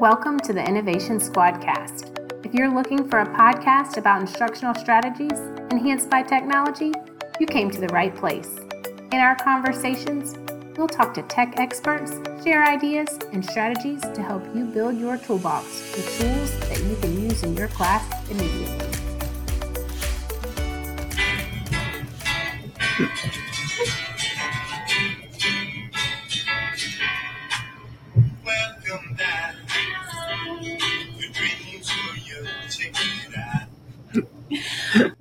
Welcome to the Innovation Squadcast. If you're looking for a podcast about instructional strategies enhanced by technology, you came to the right place. In our conversations, we'll talk to tech experts, share ideas and strategies to help you build your toolbox with tools that you can use in your class immediately.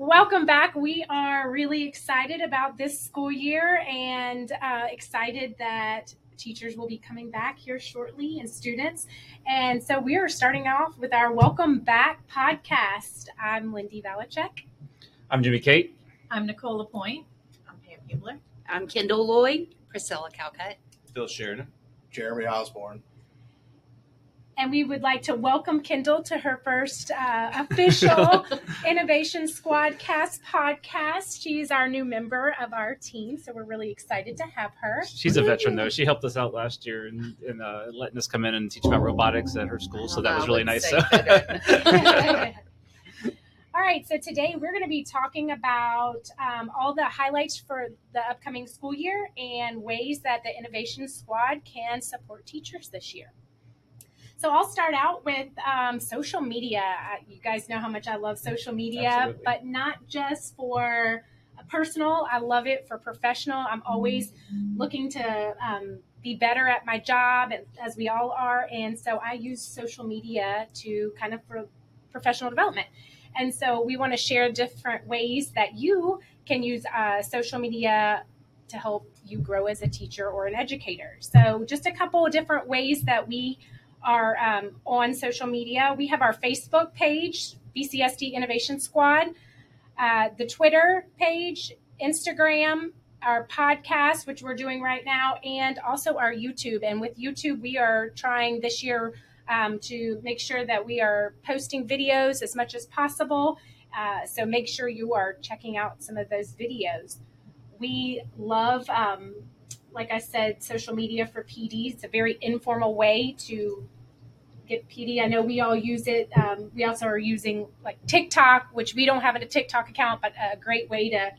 Welcome back. We are really excited about this school year and uh, excited that teachers will be coming back here shortly and students. And so we are starting off with our Welcome Back podcast. I'm Lindy Valachek. I'm Jimmy Kate. I'm Nicole Lapointe. I'm Pam Hubler. I'm Kendall Lloyd. Priscilla Calcutt. Phil Sheridan. Jeremy Osborne. And we would like to welcome Kendall to her first uh, official Innovation Squad Cast podcast. She's our new member of our team, so we're really excited to have her. She's a veteran though. She helped us out last year and, and uh, letting us come in and teach about robotics at her school. So that was really nice. So. all right, so today we're going to be talking about um, all the highlights for the upcoming school year and ways that the Innovation Squad can support teachers this year. So I'll start out with um, social media. Uh, You guys know how much I love social media, Absolutely. but not just for personal. I love it for professional. I'm always looking to um, be better at my job, as we all are. And so I use social media to kind of for professional development. And so we want to share different ways that you can use uh, social media to help you grow as a teacher or an educator. So just a couple of different ways that we are um, on social media. We have our Facebook page, BCSD Innovation Squad, uh, the Twitter page, Instagram, our podcast, which we're doing right now, and also our YouTube. And with YouTube, we are trying this year um, to make sure that we are posting videos as much as possible. Uh, so make sure you are checking out some of those videos. We love, um, like I said, social media for PD. It's a very informal way to get PD. I know we all use it. Um, we also are using like TikTok, which we don't have a TikTok account, but a great way to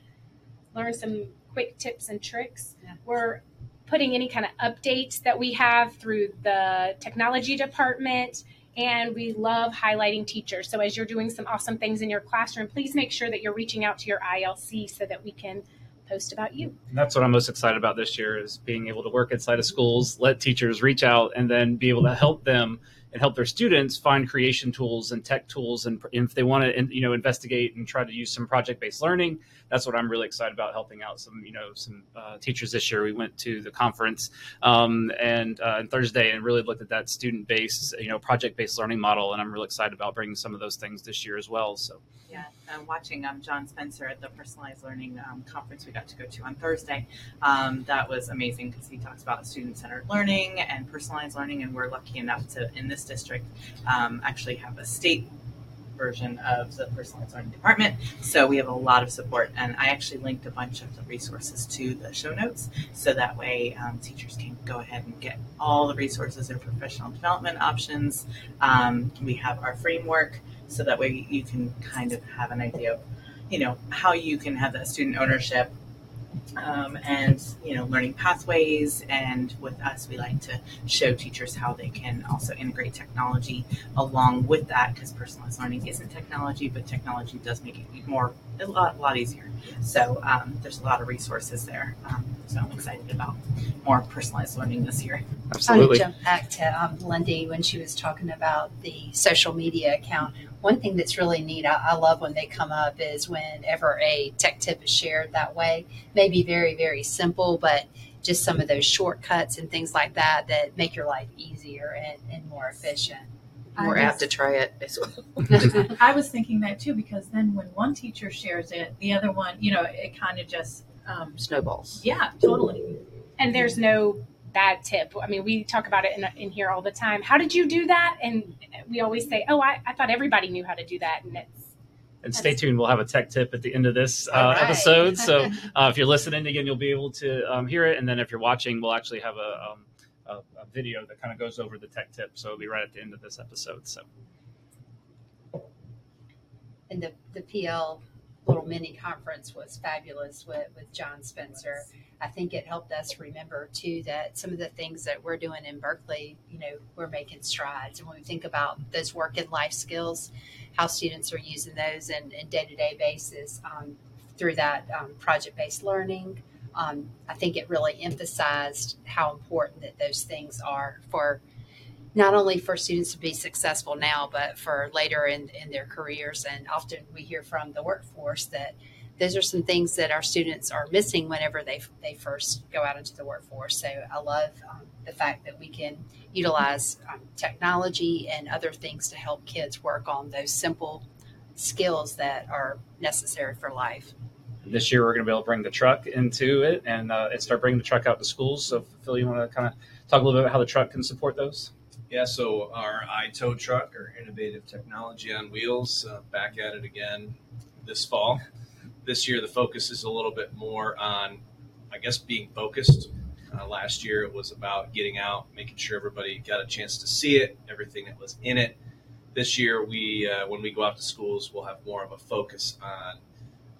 learn some quick tips and tricks. Yeah. We're putting any kind of updates that we have through the technology department. And we love highlighting teachers. So, as you're doing some awesome things in your classroom, please make sure that you're reaching out to your ILC so that we can post about you. And that's what I'm most excited about this year is being able to work inside of schools, let teachers reach out, and then be able to help them and help their students find creation tools and tech tools. And if they want to, you know, investigate and try to use some project-based learning, that's what I'm really excited about helping out some, you know, some uh, teachers this year. We went to the conference um, and uh, on Thursday and really looked at that student-based, you know, project-based learning model, and I'm really excited about bringing some of those things this year as well. So. Yeah, I'm watching um, John Spencer at the personalized learning um, conference we got to go to on Thursday. Um, that was amazing because he talks about student centered learning and personalized learning, and we're lucky enough to, in this district, um, actually have a state version of the personalized learning department. So we have a lot of support, and I actually linked a bunch of the resources to the show notes so that way um, teachers can go ahead and get all the resources and professional development options. Um, we have our framework so that way you can kind of have an idea of you know how you can have that student ownership um, and you know learning pathways. And with us we like to show teachers how they can also integrate technology along with that because personalized learning isn't technology but technology does make it more a lot, a lot easier. So um, there's a lot of resources there um, so i'm excited about more personalized learning this year. I want to jump back to um, Lindy when she was talking about the social media account. One thing that's really neat, I, I love when they come up, is whenever a tech tip is shared that way. Maybe very, very simple, but just some of those shortcuts and things like that that make your life easier and, and more efficient. We're apt to try it as well. I was thinking that too because then when one teacher shares it, the other one, you know, it kind of just, um, Snowballs. yeah, totally. and there's no bad tip. I mean, we talk about it in, in here all the time. How did you do that? And we always say, oh, I, I thought everybody knew how to do that. And it's, And stay tuned. We'll have a tech tip at the end of this uh, All right. episode. So uh, if you're listening again, you'll be able to um, hear it. And then if you're watching, we'll actually have a, um, a, a video that kind of goes over the tech tip. So it'll be right at the end of this episode. So And the, the PL little mini conference was fabulous with, with John Spencer. I think it helped us remember too that some of the things that we're doing in Berkeley, you know, we're making strides. And when we think about those work and life skills, how students are using those in, in day-to-day basis um, through that um, project-based learning, um, I think it really emphasized how important that those things are for not only for students to be successful now, but for later in, in their careers. And often we hear from the workforce that those are some things that our students are missing whenever they, they first go out into the workforce. So I love um, the fact that we can utilize um, technology and other things to help kids work on those simple skills that are necessary for life. This year, we're going to be able to bring the truck into it and, uh, and start bringing the truck out to schools. So, Phil, you want to kind of talk a little bit about how the truck can support those? Yeah, so our iTow truck, our innovative technology on wheels, uh, back at it again this fall. This year, the focus is a little bit more on, I guess, being focused. Uh, last year, it was about getting out, making sure everybody got a chance to see it, everything that was in it. This year, we uh, when we go out to schools, we'll have more of a focus on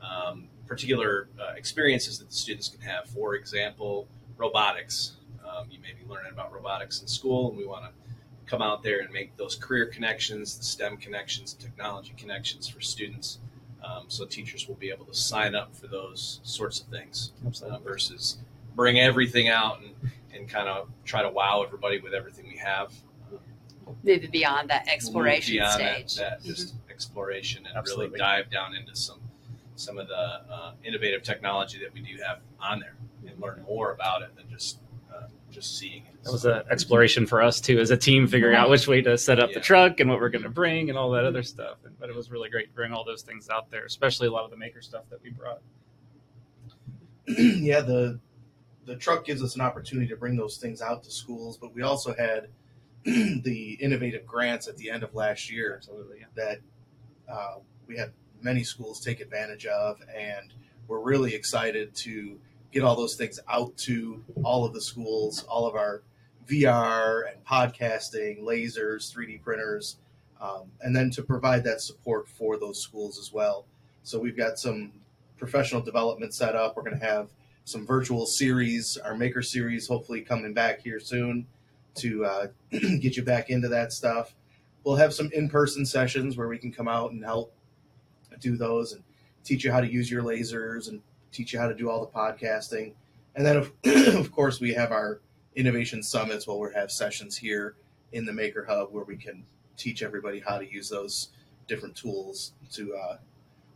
um, particular uh, experiences that the students can have. For example, robotics. Um, you may be learning about robotics in school, and we want to come out there and make those career connections, the STEM connections, technology connections for students. Um, so teachers will be able to sign up for those sorts of things uh, versus bring everything out and, and kind of try to wow everybody with everything we have. Moving beyond that exploration Beyond stage. That, that just exploration and Absolutely. really dive down into some some of the uh, innovative technology that we do have on there and learn more about it than just just seeing it. That was an exploration for us too, as a team, figuring out which way to set up the truck and what we're going to bring and all that other stuff. And, but it was really great to bring all those things out there, especially a lot of the maker stuff that we brought. yeah, the the truck gives us an opportunity to bring those things out to schools, but we also had the innovative grants at the end of last year Absolutely, yeah. that uh, we had many schools take advantage of, and we're really excited to get all those things out to all of the schools, all of our VR and podcasting, lasers, 3D printers, um, and then to provide that support for those schools as well. So we've got some professional development set up. We're going to have some virtual series, our maker series, hopefully coming back here soon to uh, get you back into that stuff. We'll have some in-person sessions where we can come out and help do those and teach you how to use your lasers and teach you how to do all the podcasting. And then, of, of course, we have our innovation summits where we'll have sessions here in the Maker Hub where we can teach everybody how to use those different tools to uh,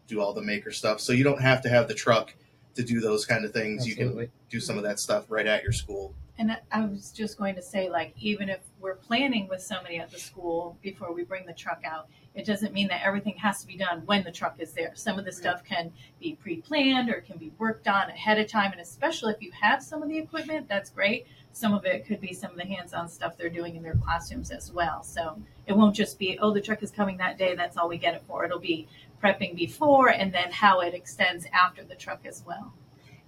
do all the maker stuff. So you don't have to have the truck to do those kind of things. You can do some of that stuff right at your school. And I- I was just going to say, like, even if we're planning with somebody at the school before we bring the truck out, it doesn't mean that everything has to be done when the truck is there. Some of the stuff can be pre-planned or can be worked on ahead of time, and especially if you have some of the equipment, that's great. Some of it could be some of the hands-on stuff they're doing in their classrooms as well. So it won't just be, oh, the truck is coming that day. That's all we get it for. It'll be prepping before and then how it extends after the truck as well.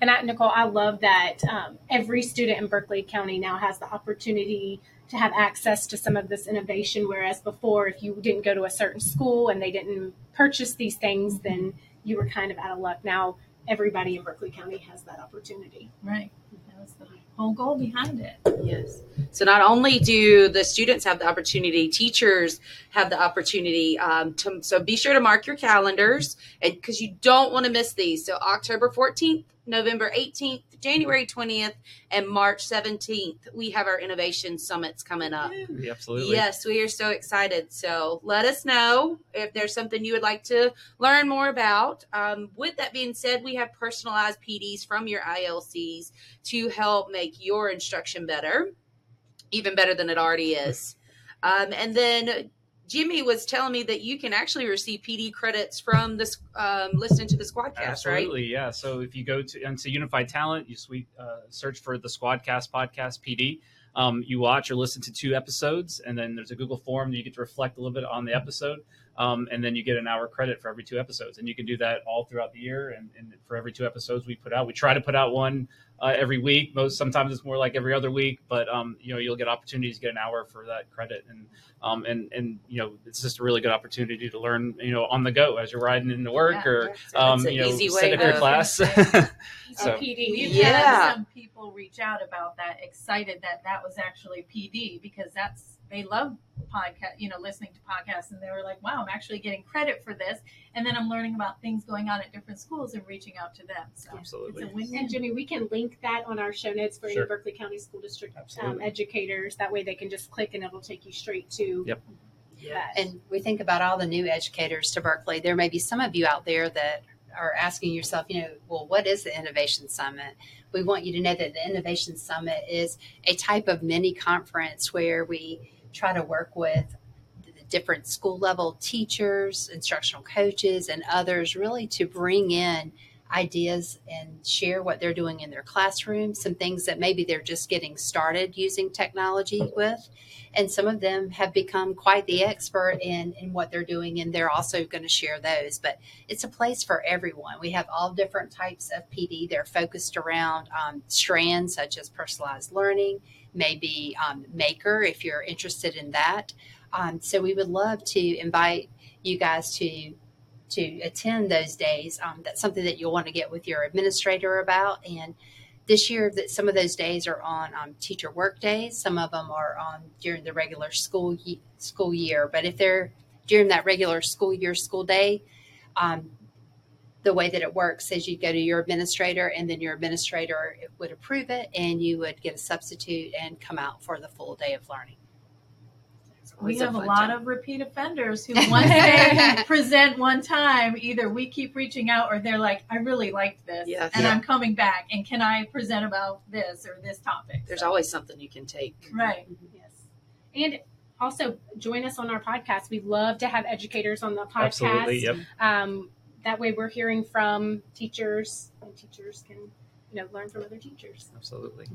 And I, Nicole, I love that um, every student in Berkeley County now has the opportunity to have access to some of this innovation. Whereas before, if you didn't go to a certain school and they didn't purchase these things, then you were kind of out of luck. Now everybody in Berkeley County has that opportunity. Right. That was the whole goal behind it. Yes. So not only do the students have the opportunity, teachers have the opportunity. Um, to, so be sure to mark your calendars, and because you don't want to miss these. So October fourteenth, November eighteenth, January twentieth, and March seventeenth, we have our innovation summits coming up. Yeah, absolutely. Yes, we are so excited. So let us know if there's something you would like to learn more about. Um, with that being said, we have personalized PDs from your ILCs to help make your instruction better, even better than it already is. Um, and then Jimmy was telling me that you can actually receive PD credits from this um, listening to the Squadcast, right? Absolutely, yeah. So if you go to into Unified Talent, you uh, search for the Squadcast podcast PD. Um, you watch or listen to two episodes, and then there's a Google form that you get to reflect a little bit on the episode, um, and then you get an hour credit for every two episodes, and you can do that all throughout the year. And, and for every two episodes we put out, we try to put out one uh, every week. Most sometimes it's more like every other week, but um, you know you'll get opportunities to get an hour for that credit, and um, and and you know it's just a really good opportunity to learn you know on the go as you're riding into work Yeah, or um, you know easy way sit in your class. So- PD. We've Yeah. had some people reach out about that, excited that that was actually PD because that's they love podcast, you know, listening to podcasts, and they were like, "Wow, I'm actually getting credit for this," and then I'm learning about things going on at different schools and reaching out to them. So Absolutely. it's a. And Jimmy, we can link that on our show notes for Sure. any Berkeley County School District um, Absolutely. educators. That way they can just click and it'll take you straight to Yep. that. And we think about all the new educators to Berkeley. There may be some of you out there that are asking yourself, you know, well, what is the Innovation Summit? We want you to know that the Innovation Summit is a type of mini conference where we try to work with the different school level teachers, instructional coaches, and others really to bring in ideas and share what they're doing in their classroom, some things that maybe they're just getting started using technology with. And some of them have become quite the expert in, in what they're doing and they're also going to share those. But it's a place for everyone. We have all different types of pd they're focused around um, strands such as personalized learning maybe um, maker if you're interested in that. Um, so we would love to invite you guys to to attend those days um, that's something that you'll want to get with your administrator about. And this year that some of those days are on um, teacher work days. Some of them are on during the regular school ye- school year. But if they're during that regular school year school day um, the way that it works is you go to your administrator and then your administrator would approve it and you would get a substitute and come out for the full day of learning We It's a have a lot time. of repeat offenders who once they present one time, either we keep reaching out or they're like, I really liked this Yes. and Yeah. I'm coming back and can I present about this or this topic? There's So- always something you can take. right. Yes. And also join us on our podcast. We love to have educators on the podcast. Absolutely. Yep. Um, that way we're hearing from teachers and teachers can, you know, learn from other teachers. Absolutely.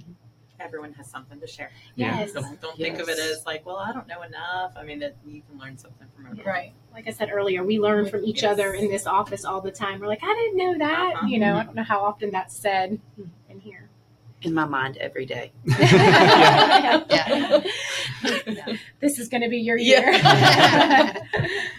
Everyone has something to share. Yeah. Yes. Don't, don't think of it as like, well, I don't know enough. I mean, that you can learn something from everyone. Right. Like I said earlier, we learn from each Yes. other in this office all the time. We're like, I didn't know that. Uh-huh. You know, I don't know how often that's said in here. In my mind every day. Yeah. This is going to be your Yeah. year.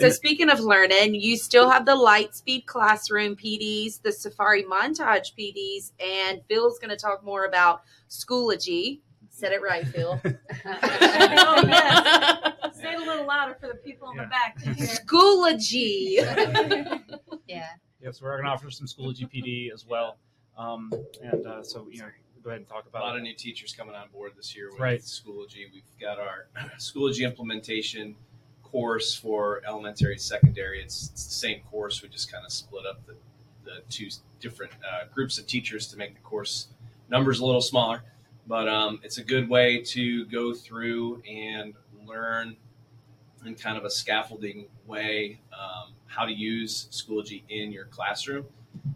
So speaking of learning, you still have the Lightspeed Classroom PDs, the Safari Montage PDs, and Phil's going to talk more about Schoology. Said it right, Phil. Oh, yes. Say it a little louder for the people in the back to hear. Schoology. yeah Yeah, so we're going to offer some Schoology PD as well. Um, and uh, so, you know, go ahead and talk about A lot about of new teachers coming on board this year with Right. Schoology. We've got our Schoology implementation course for elementary and secondary. It's, it's the same course. We just kind of split up the, the two different uh, groups of teachers to make the course numbers a little smaller. But um, it's a good way to go through and learn in kind of a scaffolding way um, how to use Schoology in your classroom.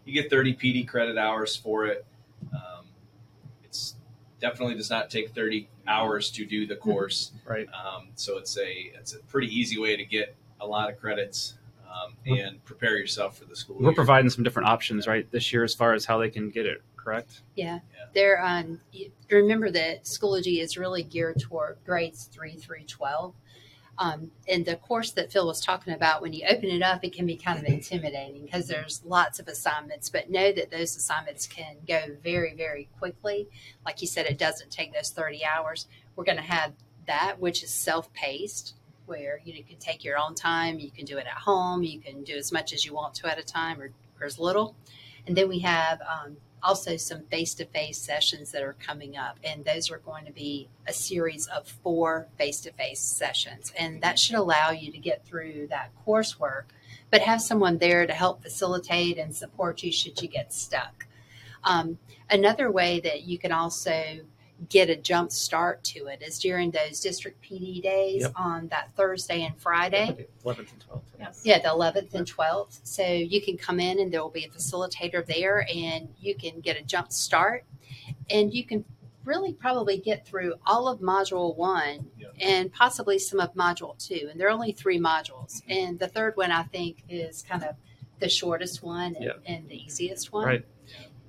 You get 30 PD credit hours for it. Um, it's definitely does not take 30 hours to do the course. Right. Um, so it's a it's a pretty easy way to get a lot of credits um, and prepare yourself for the school We're year. providing some different options, right, this year as far as how they can get it, correct? Yeah, Yeah. they're um. Remember that Schoology is really geared toward grades three through twelve. Um, and the course that Phil was talking about, when you open it up, it can be kind of intimidating because there's lots of assignments. But know that those assignments can go very, very quickly. Like you said, it doesn't take those 30 hours. We're going to have that, which is self-paced, where you, know, you can take your own time. You can do it at home. You can do as much as you want to at a time, or, or as little. And then we have um, also some face-to-face sessions that are coming up and those are going to be a series of four face-to-face sessions. And that should allow you to get through that coursework but have someone there to help facilitate and support you should you get stuck. Um, another way that you can also get a jump start to it is during those district pd days Yep. on that thursday and friday 11th and 12th. Yes. yeah, the 11th and 12th. So you can come in and there will be a facilitator there and you can get a jump start and you can really probably get through all of module one Yeah. and possibly some of module two. And there are only three modules. Mm-hmm. And the third one, I think, is kind of the shortest one and, Yeah. and the easiest one. Right.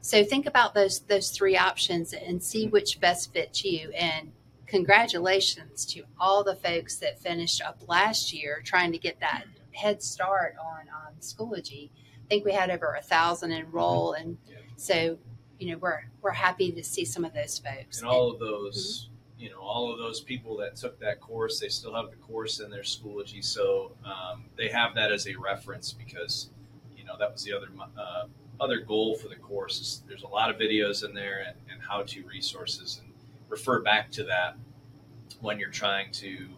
So think about those those three options and see which best fits you. And congratulations to all the folks that finished up last year trying to get that head start on um, Schoology. I think we had over a thousand enroll, and so you know we're we're happy to see some of those folks. And all of those, you know, all of those people that took that course, they still have the course in their Schoology, so um, they have that as a reference because, you know, that was the other uh, other goal for the course. Is there's a lot of videos in there and, and how to resources and refer back to that when you're trying to.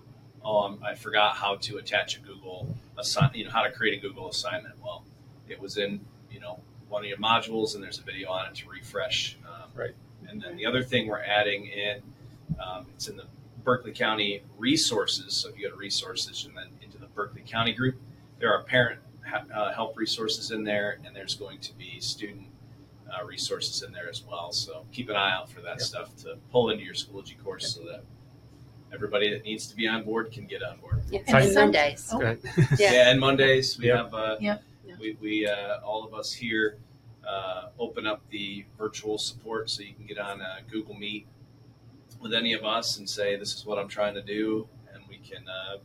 Oh, I'm, I forgot how to attach a Google assign, you know, how to create a Google assignment. Well, it was in, you know, one of your modules, and there's a video on it to refresh. Um, Right. And then the other thing we're adding in, um, it's in the Berkeley County resources. So if you go to resources and then into the Berkeley County group, there are parent uh, help resources in there, and there's going to be student uh, resources in there as well. So keep an eye out for that stuff to pull into your Schoology course so that everybody that needs to be on board can get on board. Yeah, And and Mondays. Oh. Yeah. Yeah, and Mondays we Yep. have uh, Yep. we, we uh, all of us here uh, open up the virtual support so you can get on uh, Google Meet with any of us and say this is what I'm trying to do, and we can uh,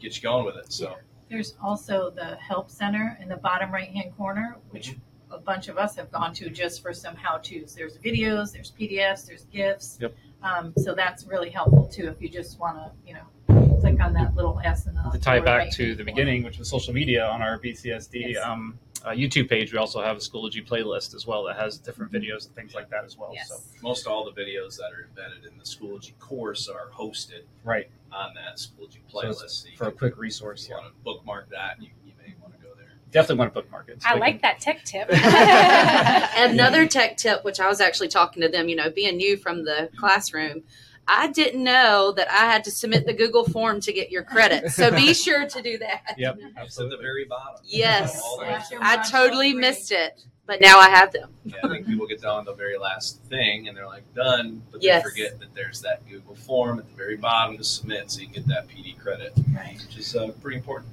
get you going with it. So There's also the help center in the bottom right hand corner, which a bunch of us have gone to just for some how tos. There's videos, there's PDFs, there's GIFs. Yep. Um, so that's really helpful too if you just want to, you know, click on that little S in the to tie back right-hand to the corner. beginning, which was social media on our BCSD Yes. um, uh, YouTube page, we also have a Schoology playlist as well that has different videos and things like that as well. Yes. So most all the videos that are embedded in the Schoology course are hosted right on that Schoology playlist. it's So for a can- quick if resource. you Yeah. want to bookmark that, you, you may want to go there. Definitely want to bookmark it. I like can- that tech tip. Another tech tip, which I was actually talking to them, you know, being new from the classroom, I didn't know that I had to submit the Google form to get your credit. So be sure to do that. Yep, It's at the very bottom. Yes. All the way Flash your I totally three. missed it, but now I have them. Yeah, I think people get down to the very last thing and they're like done, but Yes. they forget that there's that Google form at the very bottom to submit so you can get that PD credit, Right. which is uh, pretty important.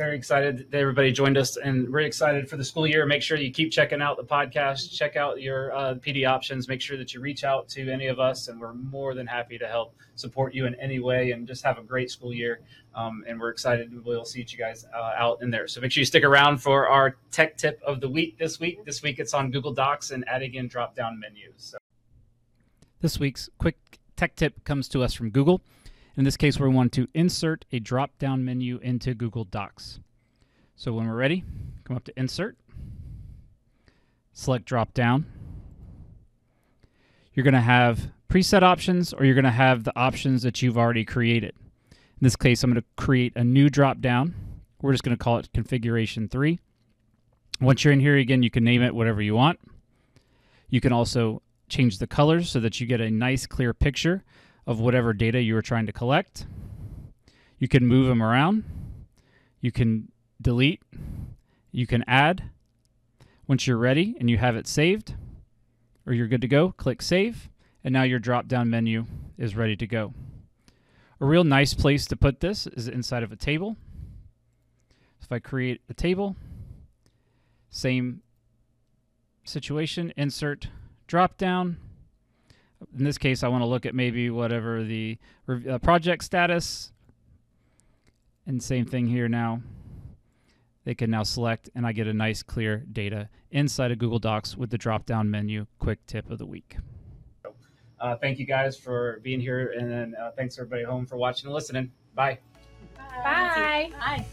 Very excited that everybody joined us and we're excited for the school year. Make sure you keep checking out the podcast, check out your uh, PD options, make sure that you reach out to any of us, and we're more than happy to help support you in any way and just have a great school year. Um, and we're excited we'll see you guys uh, out in there. So make sure you stick around for our tech tip of the week this week. This week it's on Google Docs and adding in drop down menus. So. This week's quick tech tip comes to us from Google. In this case, we want to insert a drop down menu into Google Docs. So when we're ready, come up to Insert, select Drop Down. You're going to have preset options or you're going to have the options that you've already created. In this case, I'm going to create a new drop down. We're just going to call it Configuration 3. Once you're in here again, you can name it whatever you want. You can also change the colors so that you get a nice clear picture of whatever data you were trying to collect. You can move them around. You can delete. You can add. Once you're ready and you have it saved or you're good to go, click save. And now your drop down menu is ready to go. A real nice place to put this is inside of a table. So if I create a table, same situation, insert drop down. In this case, I want to look at maybe whatever the uh, project status. And same thing here now. They can now select, and I get a nice clear data inside of Google Docs with the drop down menu. Quick tip of the week. Uh, thank you guys for being here, and then uh, thanks everybody home for watching and listening. Bye. Bye. Bye.